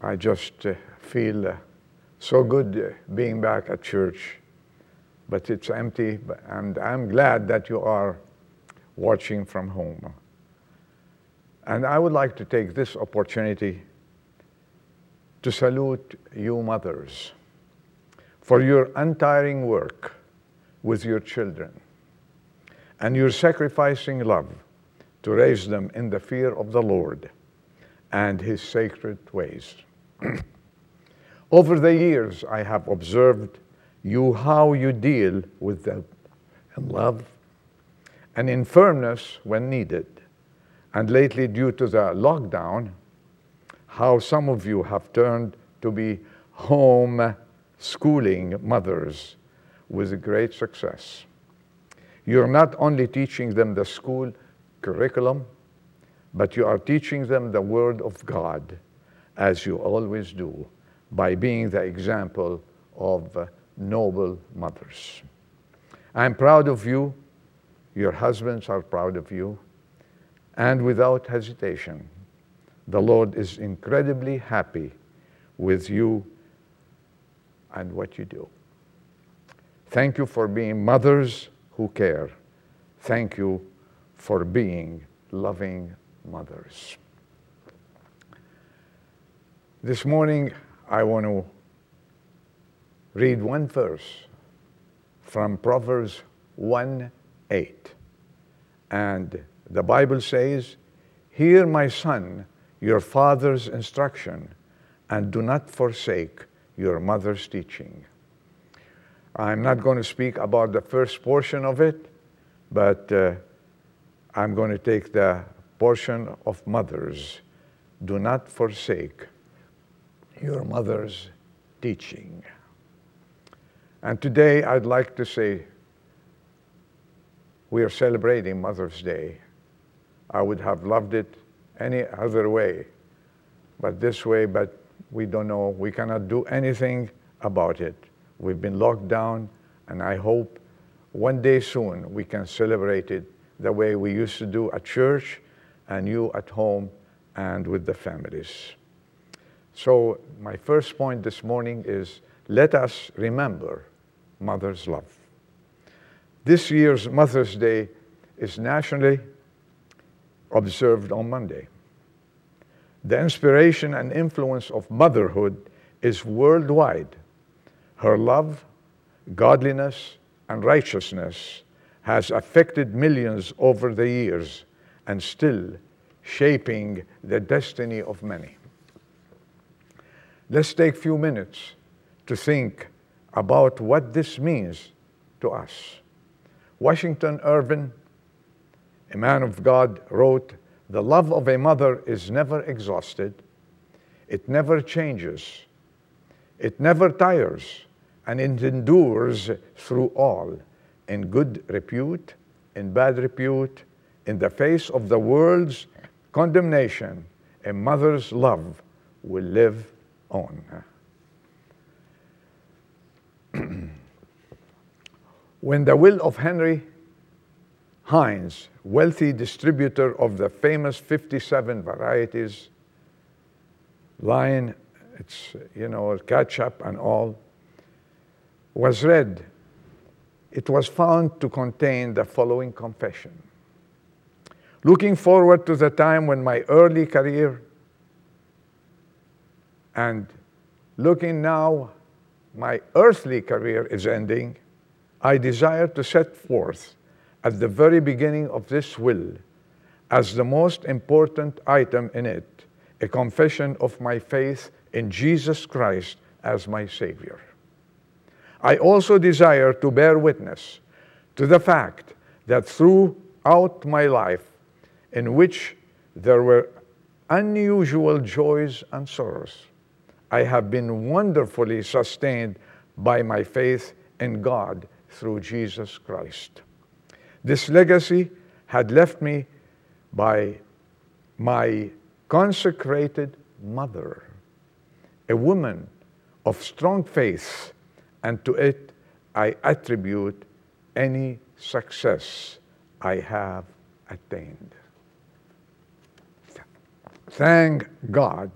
I just uh, feel uh, so good uh, being back at church, but it's empty. And I'm glad that you are watching from home. And I would like to take this opportunity to salute you, mothers, for your untiring work with your children and your sacrificing love to raise them in the fear of the Lord and his sacred ways. Over the years, I have observed you how you deal with them in love and in firmness when needed. And lately, due to the lockdown, how some of you have turned to be home schooling mothers with great success. You're not only teaching them the school curriculum, but you are teaching them the Word of God, as you always do, by being the example of noble mothers. I'm proud of you. Your husbands are proud of you. And without hesitation, the Lord is incredibly happy with you and what you do. Thank you for being mothers who care. Thank you for being loving mothers. This morning, I want to read one verse from Proverbs 1 8. And the Bible says, Hear, my son, your father's instruction, and do not forsake your mother's teaching. I'm not going to speak about the first portion of it, but uh, I'm going to take the portion of mothers. Do not forsake your mother's teaching. And today I'd like to say we are celebrating Mother's Day. I would have loved it any other way, but this way, but we don't know. We cannot do anything about it. We've been locked down, and I hope one day soon we can celebrate it the way we used to do at church and you at home and with the families. So, my first point this morning is let us remember mother's love. This year's Mother's Day is nationally observed on Monday. The inspiration and influence of motherhood is worldwide. Her love, godliness, and righteousness has affected millions over the years and still shaping the destiny of many. Let's take a few minutes to think about what this means to us. Washington Irving, a man of God, wrote, The love of a mother is never exhausted, it never changes, it never tires, and it endures through all in good repute, in bad repute, in the face of the world's condemnation, a mother's love will live on. when the will of Henry Heinz, wealthy distributor of the famous 57 varieties, line, it's, you know, ketchup and all, was read it was found to contain the following confession. Looking forward to the time when my early career and looking now, my earthly career is ending, I desire to set forth at the very beginning of this will as the most important item in it a confession of my faith in Jesus Christ as my Savior. I also desire to bear witness to the fact that throughout my life, in which there were unusual joys and sorrows, I have been wonderfully sustained by my faith in God through Jesus Christ. This legacy had left me by my consecrated mother, a woman of strong faith and to it I attribute any success I have attained. Thank God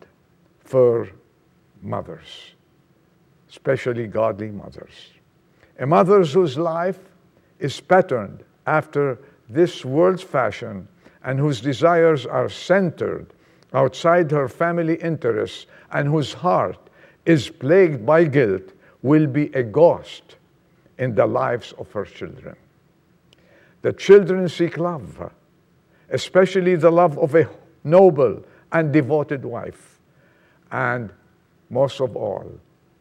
for mothers, especially godly mothers. A mother whose life is patterned after this world's fashion and whose desires are centered outside her family interests and whose heart is plagued by guilt will be a ghost in the lives of her children. The children seek love, especially the love of a noble and devoted wife, and most of all,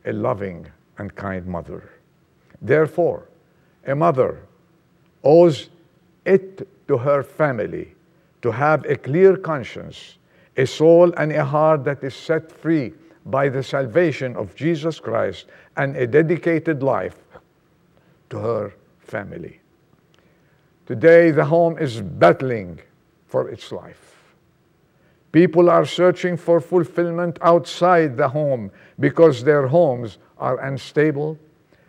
a loving and kind mother. Therefore, a mother owes it to her family to have a clear conscience, a soul and a heart that is set free by the salvation of Jesus Christ, and a dedicated life to her family. Today, the home is battling for its life. People are searching for fulfillment outside the home because their homes are unstable,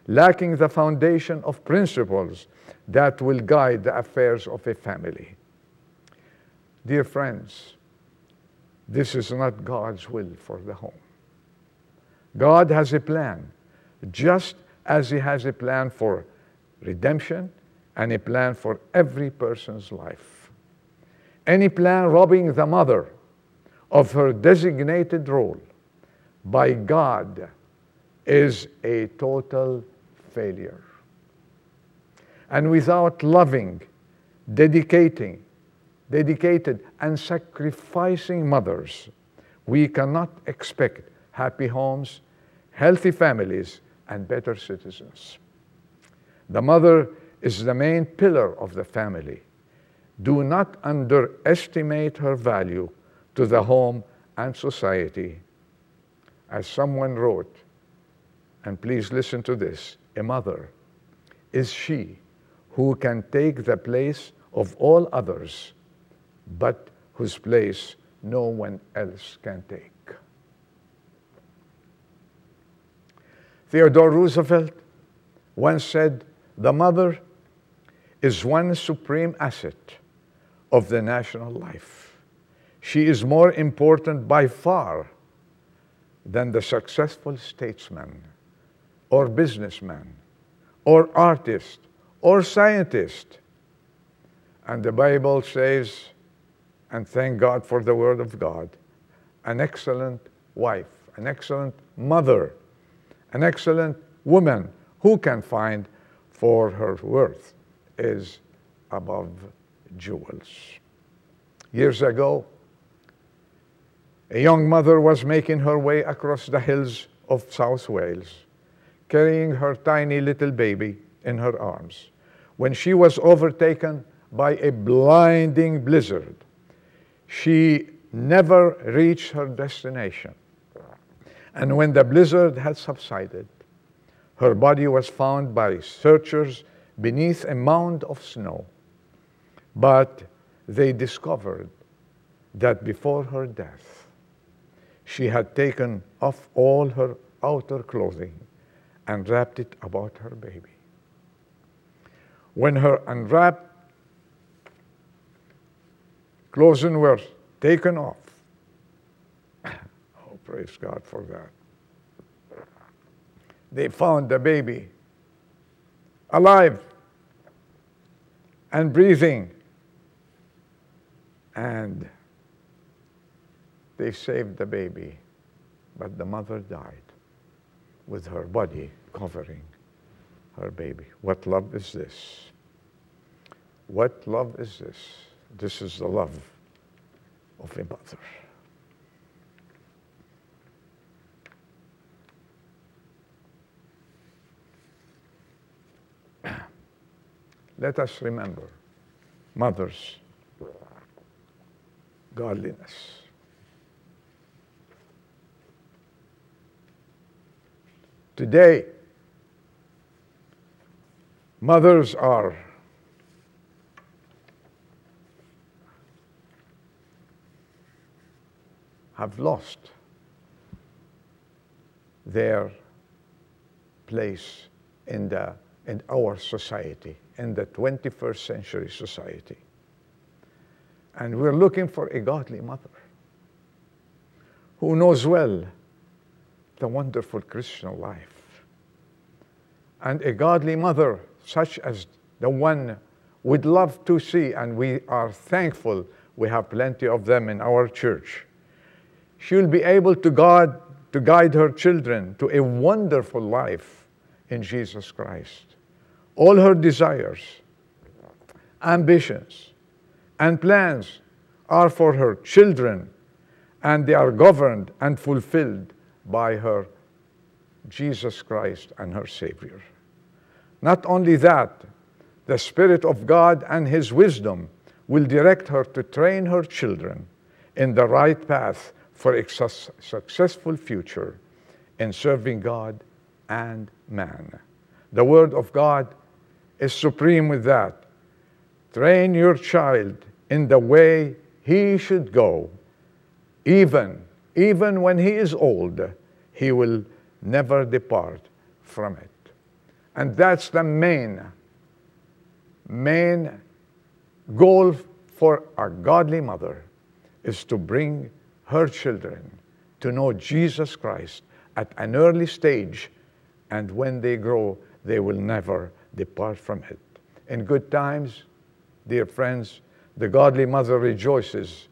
lacking the foundation of principles that will guide the affairs of a family. Dear friends, this is not God's will for the home. God has a plan, just as He has a plan for redemption and a plan for every person's life. Any plan robbing the mother of her designated role by God is a total failure. And without loving, dedicating, dedicated, and sacrificing mothers, we cannot expect happy homes, healthy families, and better citizens. The mother is the main pillar of the family. Do not underestimate her value to the home and society. As someone wrote, and please listen to this a mother is she who can take the place of all others, but whose place no one else can take. Theodore Roosevelt once said, The mother is one supreme asset of the national life. She is more important by far than the successful statesman or businessman or artist or scientist. And the Bible says, and thank God for the Word of God, an excellent wife, an excellent mother, an excellent woman who can find for her worth is above jewels. Years ago, a young mother was making her way across the hills of South Wales, carrying her tiny little baby in her arms, when she was overtaken by a blinding blizzard. She never reached her destination. And when the blizzard had subsided, her body was found by searchers beneath a mound of snow. But they discovered that before her death, she had taken off all her outer clothing and wrapped it about her baby. When her unwrapped clothing were taken off, oh, praise God for that they found the baby alive and breathing. And they saved the baby, but the mother died with her body covering her baby. What love is this? What love is this? This is the love of a mother. Let us remember mothers, godliness. Today, mothers are have lost their place in the in our society in the 21st century society. And we're looking for a godly mother who knows well the wonderful Christian life. And a godly mother, such as the one we'd love to see, and we are thankful we have plenty of them in our church. She'll be able to guide, to guide her children to a wonderful life in Jesus Christ. All her desires, ambitions, and plans are for her children, and they are governed and fulfilled by her Jesus Christ and her Savior. Not only that, the Spirit of God and His wisdom will direct her to train her children in the right path for a successful future in serving God and man. The Word of God is supreme with that. Train your child in the way he should go, even, even when he is old, he will never depart from it. And that's the main, main goal for a godly mother is to bring her children to know Jesus Christ at an early stage, and when they grow, they will never depart from it. In good times, dear friends, the godly mother rejoices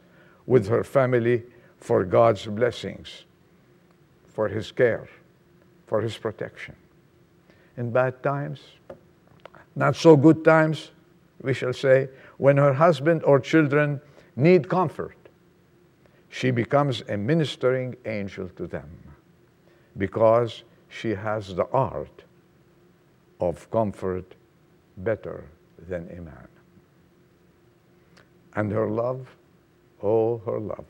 with her family for God's blessings, for His care, for His protection. In bad times, not so good times, we shall say, when her husband or children need comfort, she becomes a ministering angel to them because she has the art of comfort better than a man. And her love, oh, her love,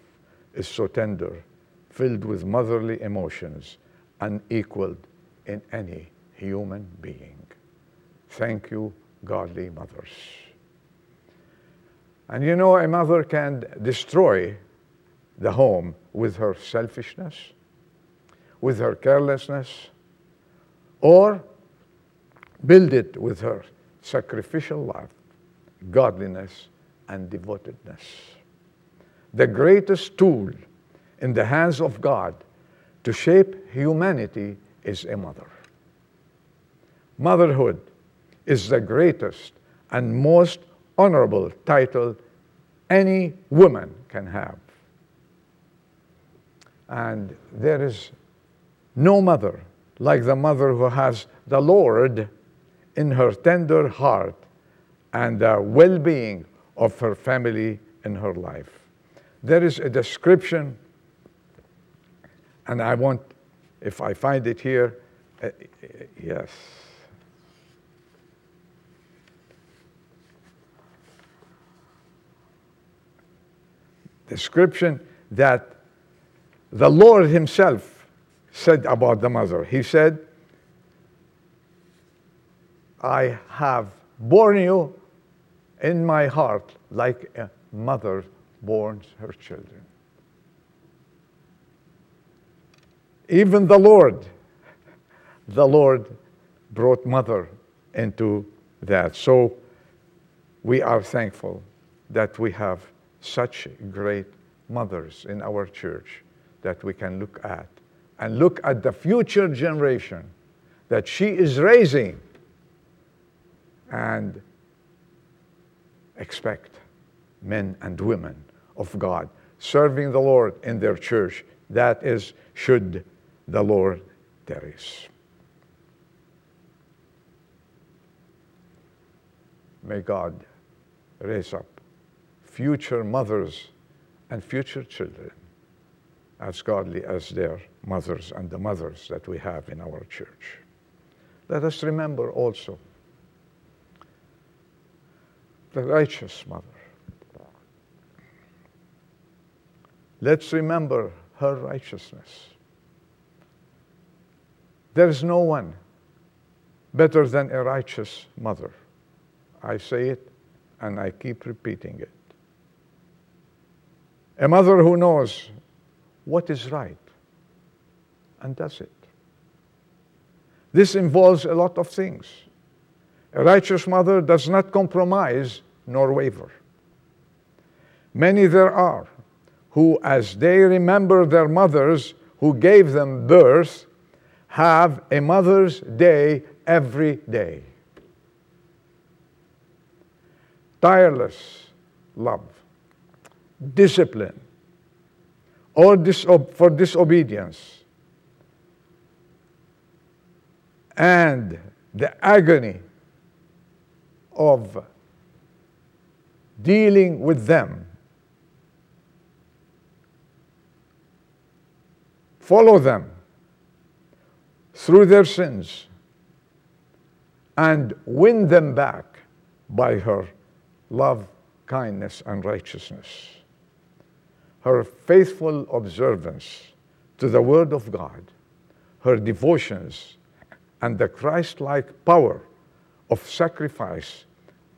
is so tender, filled with motherly emotions, unequaled in any human being. Thank you, godly mothers. And you know, a mother can destroy the home with her selfishness, with her carelessness, or build it with her sacrificial love, godliness, and devotedness. The greatest tool in the hands of God to shape humanity is a mother. Motherhood is the greatest and most honorable title any woman can have. And there is no mother like the mother who has the Lord in her tender heart and the well being of her family in her life. There is a description, and I want, if I find it here, uh, yes. Description that the Lord Himself said about the mother. He said, I have borne you in my heart like a mother borns her children. Even the Lord, the Lord brought mother into that. So we are thankful that we have such great mothers in our church that we can look at and look at the future generation that she is raising and expect men and women of God serving the Lord in their church. That is, should the Lord tarries. May God raise up future mothers and future children as godly as their mothers and the mothers that we have in our church. Let us remember also the righteous mother. Let's remember her righteousness. There is no one better than a righteous mother. I say it and I keep repeating it. A mother who knows what is right and does it. This involves a lot of things. A righteous mother does not compromise nor waver. Many there are who, as they remember their mothers who gave them birth, have a Mother's Day every day. Tireless love, discipline, or disob- for disobedience, and the agony of dealing with them. Follow them through their sins and win them back by her love, kindness, and righteousness. Her faithful observance to the Word of God, her devotions, and the Christ like power of sacrifice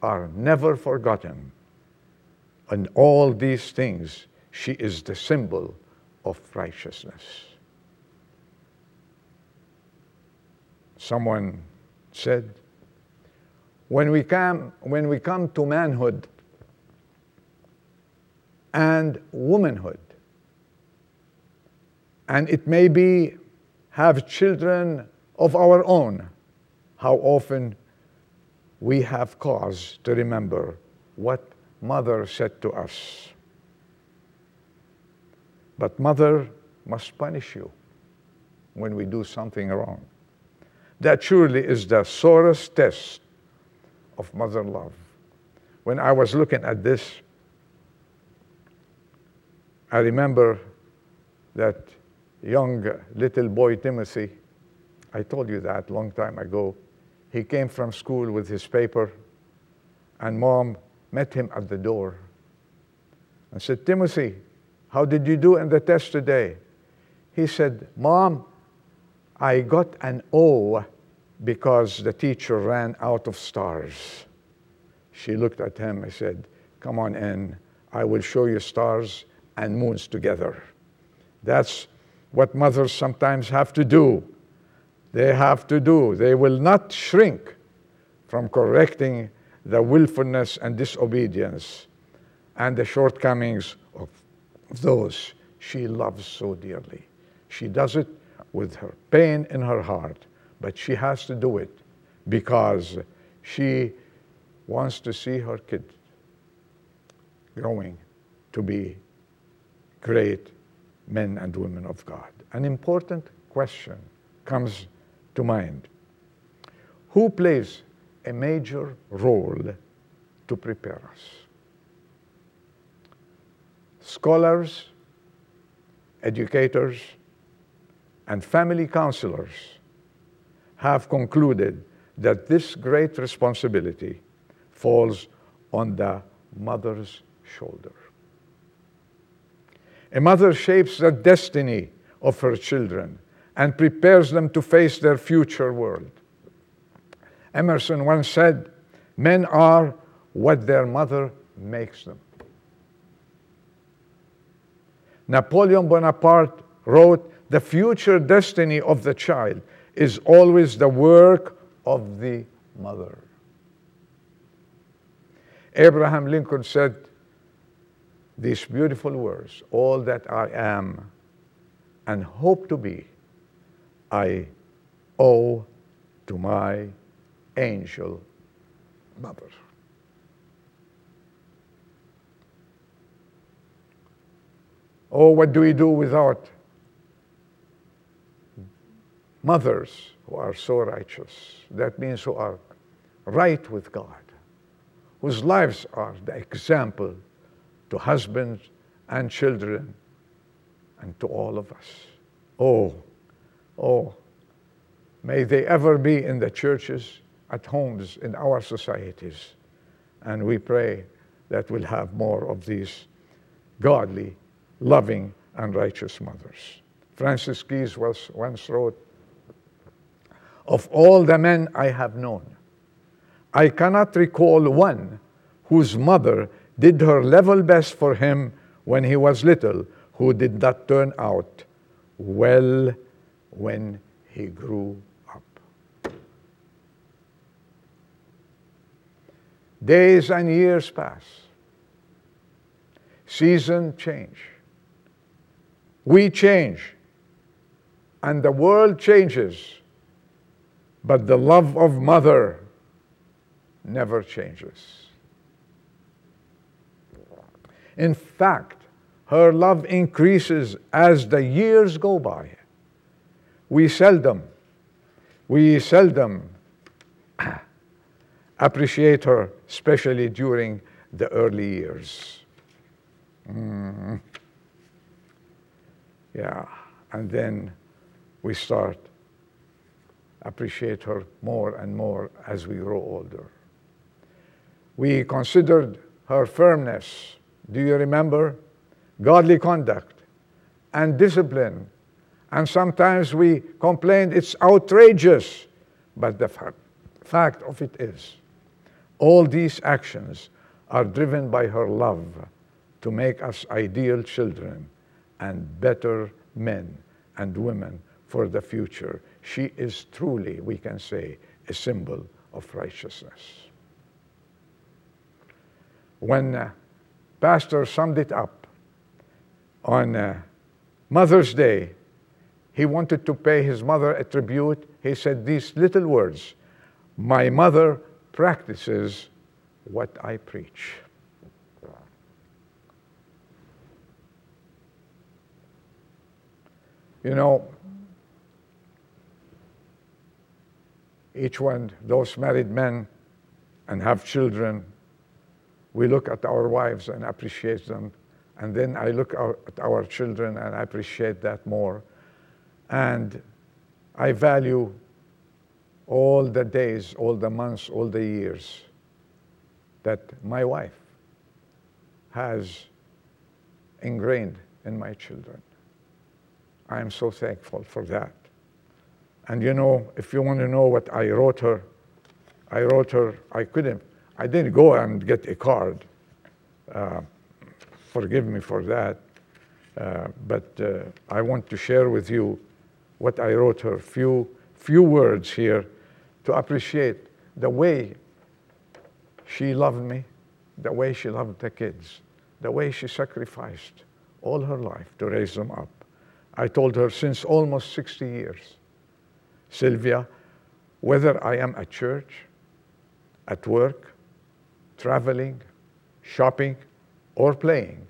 are never forgotten. And all these things, she is the symbol of righteousness. Someone said, when we come, when we come to manhood and womanhood, and it may be have children of our own, how often we have cause to remember what mother said to us. But mother must punish you when we do something wrong. That surely is the sorest test of mother love. When I was looking at this, I remember that young little boy Timothy. I told you that long time ago. He came from school with his paper, and mom met him at the door and said, Timothy, how did you do in the test today? He said, Mom, I got an O because the teacher ran out of stars. She looked at him and said, Come on in, I will show you stars and moons together. That's what mothers sometimes have to do. They have to do. They will not shrink from correcting the willfulness and disobedience and the shortcomings of those she loves so dearly. She does it with her pain in her heart but she has to do it because she wants to see her kid growing to be great men and women of God. An important question comes to mind. Who plays a major role to prepare us? Scholars, educators, and family counselors have concluded that this great responsibility falls on the mother's shoulder. A mother shapes the destiny of her children and prepares them to face their future world. Emerson once said, Men are what their mother makes them. Napoleon Bonaparte wrote, The future destiny of the child is always the work of the mother. Abraham Lincoln said these beautiful words All that I am and hope to be, I owe to my angel mother. Oh, what do we do without mothers who are so righteous. That means who are right with God, whose lives are the example to husbands and children and to all of us. Oh, oh, may they ever be in the churches, at homes, in our societies. And we pray that we'll have more of these godly, loving, and righteous mothers. Frances Keyes was, once wrote, of all the men I have known. I cannot recall one whose mother did her level best for him when he was little, who did not turn out well when he grew up. Days and years pass. Season change. We change. and the world changes, but the love of mother never changes. In fact, her love increases as the years go by. We seldom, we seldom appreciate her, especially during the early years. Mm. Yeah, and then we start appreciate her more and more as we grow older. We considered her firmness. Do you remember? Godly conduct and discipline. And sometimes we complained it's outrageous. But the fa- fact of it is, all these actions are driven by her love to make us ideal children and better men and women for the future. She is truly, we can say, a symbol of righteousness. When uh, Pastor summed it up on uh, Mother's Day, he wanted to pay his mother a tribute. He said these little words My mother practices what I preach. You know, each one, those married men and have children, we look at our wives and appreciate them. And then I look at our children and I appreciate that more. And I value all the days, all the months, all the years that my wife has ingrained in my children. I am so thankful for that. And you know, if you want to know what I wrote her, I wrote her, I couldn't, I didn't go and get a card. Uh, forgive me for that. Uh, but uh, I want to share with you what I wrote her, few, few words here to appreciate the way she loved me, the way she loved the kids, the way she sacrificed all her life to raise them up. I told her since almost 60 years, Sylvia, whether I am at church, at work, traveling, shopping, or playing,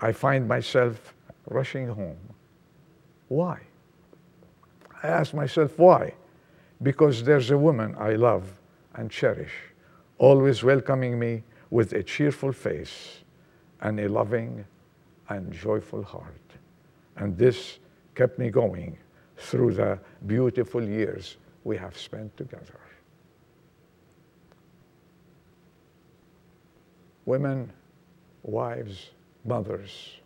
I find myself rushing home. Why? I ask myself why. Because there's a woman I love and cherish, always welcoming me with a cheerful face and a loving and joyful heart. And this kept me going through the beautiful years we have spent together. Women, wives, mothers,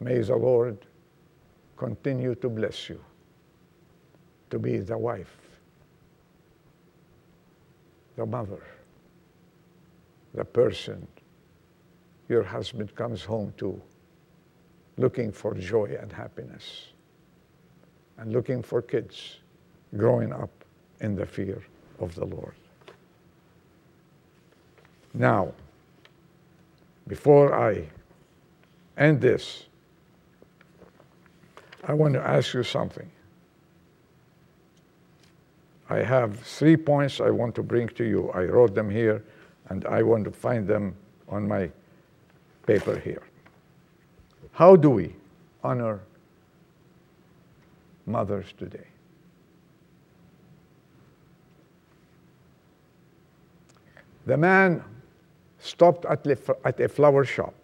may the Lord continue to bless you to be the wife, the mother, the person your husband comes home to looking for joy and happiness and looking for kids growing up in the fear of the Lord. Now, before I end this, I want to ask you something. I have three points I want to bring to you. I wrote them here, and I want to find them on my paper here. How do we honor mothers today? The man stopped at, a flower shop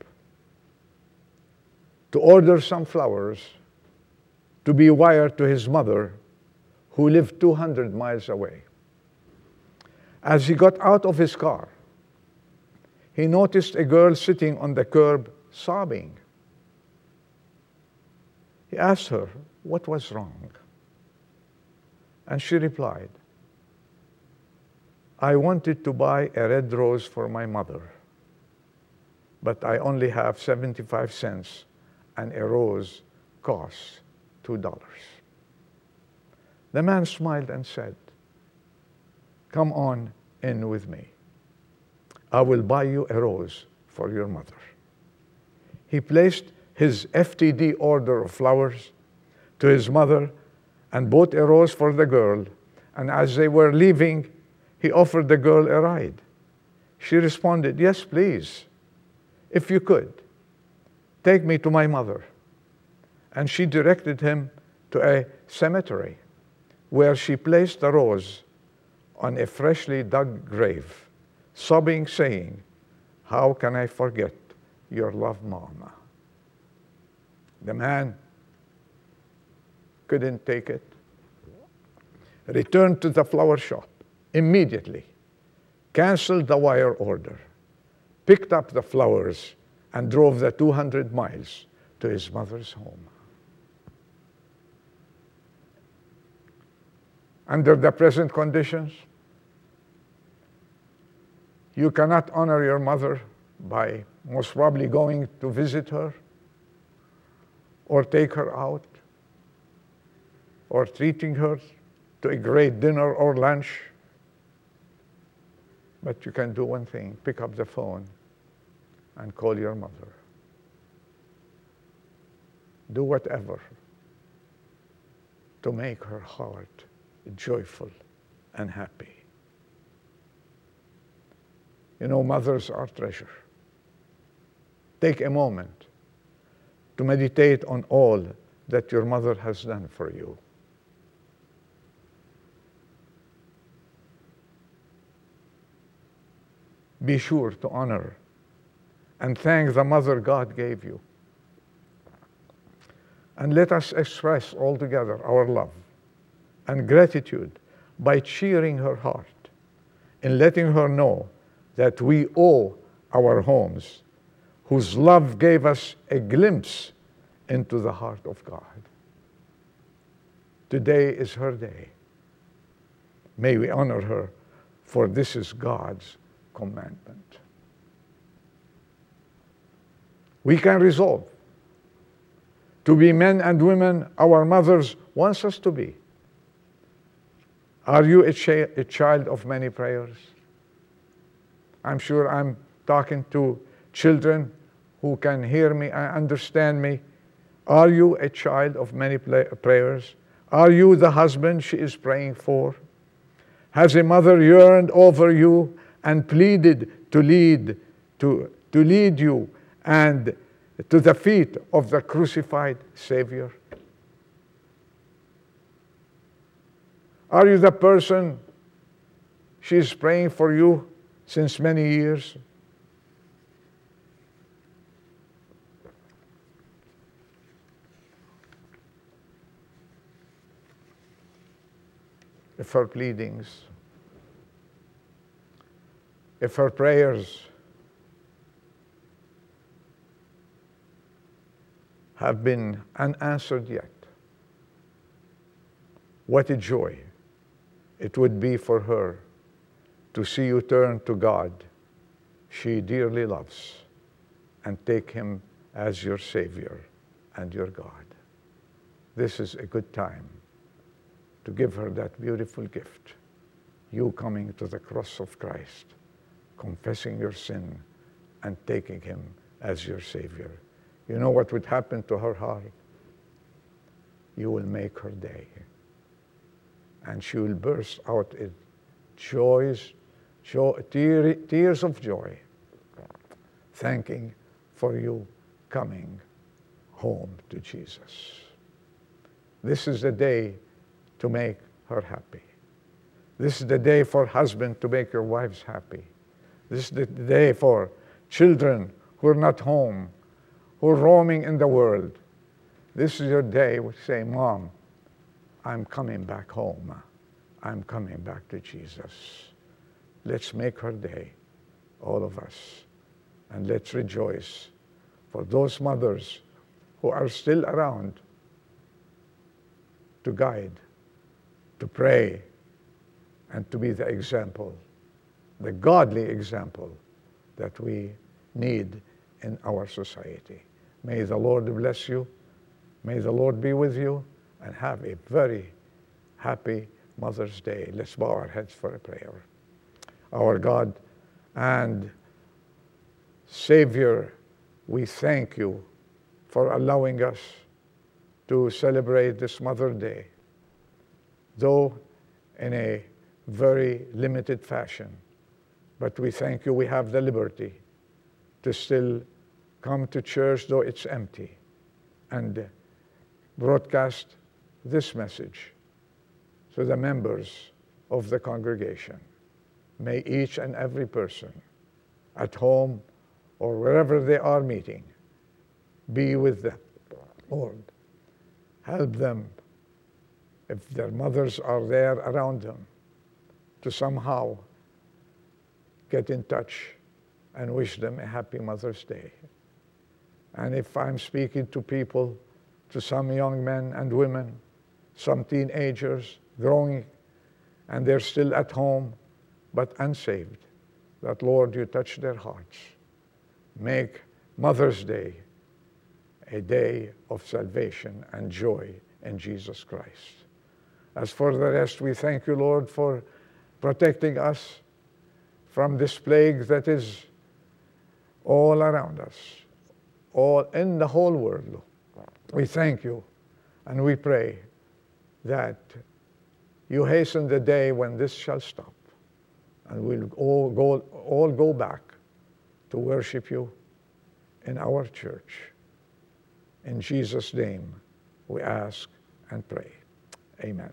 to order some flowers to be wired to his mother, who lived 200 miles away. As he got out of his car, he noticed a girl sitting on the curb sobbing. He asked her what was wrong. And she replied, I wanted to buy a red rose for my mother, but I only have 75 cents, and a rose costs $2. The man smiled and said, Come on in with me. I will buy you a rose for your mother. He placed his FTD order of flowers to his mother and bought a rose for the girl. And as they were leaving, he offered the girl a ride. She responded, Yes, please, if you could. Take me to my mother. And she directed him to a cemetery where she placed the rose on a freshly dug grave, sobbing, saying, How can I forget your love, Mama? The man couldn't take it. Returned to the flower shop immediately, canceled the wire order, picked up the flowers, and drove the 200 miles to his mother's home. Under the present conditions, you cannot honor your mother by most probably going to visit her or take her out or treating her to a great dinner or lunch. But you can do one thing pick up the phone and call your mother. Do whatever to make her heart joyful and happy. You know, mothers are treasure. Take a moment to meditate on all that your mother has done for you. Be sure to honor and thank the mother God gave you. And let us express all together our love and gratitude by cheering her heart in letting her know that we owe our homes, whose love gave us a glimpse into the heart of God. Today is her day. May we honor her, for this is God's commandment. We can resolve to be men and women our mothers wants us to be. Are you a, a child of many prayers? I'm sure I'm talking to children who can hear me and understand me. Are you a child of many prayers? Are you the husband she is praying for? Has a mother yearned over you and pleaded to lead to, to lead you and to the feet of the crucified Savior? Are you the person she is praying for you since many years. If her pleadings, if her prayers have been unanswered yet, what a joy it would be for her to see you turn to God she dearly loves and take him as your Savior and your God. This is a good time to give her that beautiful gift. You coming to the cross of Christ, confessing your sin, and taking him as your Savior. You know what would happen to her heart? You will make her day. And she will burst out in joys joy, tear, tears of joy, thanking for you coming home to Jesus. This is the day to make her happy. This is the day for husband to make your wives happy. This is the day for children who are not home, who are roaming in the world. This is your day to say, Mom, I'm coming back home. I'm coming back to Jesus. Let's make her day, all of us, and let's rejoice for those mothers who are still around to guide, to pray, and to be the example, the godly example that we need in our society. May the Lord bless you. May the Lord be with you and have a very happy Mother's Day. Let's bow our heads for a prayer our God and Savior, we thank you for allowing us to celebrate this Mother's Day, though in a very limited fashion. But we thank you, we have the liberty to still come to church, though it's empty, and broadcast this message to the members of the congregation. May each and every person at home or wherever they are meeting be with them, Lord. Help them if their mothers are there around them to somehow get in touch and wish them a happy Mother's Day. And if I'm speaking to people, to some young men and women, some teenagers growing, and they're still at home but unsaved, that Lord, you touch their hearts. Make Mother's Day a day of salvation and joy in Jesus Christ. As for the rest, we thank you, Lord, for protecting us from this plague that is all around us, all in the whole world. We thank you and we pray that you hasten the day when this shall stop and we'll all go, all go back to worship you in our church. In Jesus' name we ask and pray. Amen.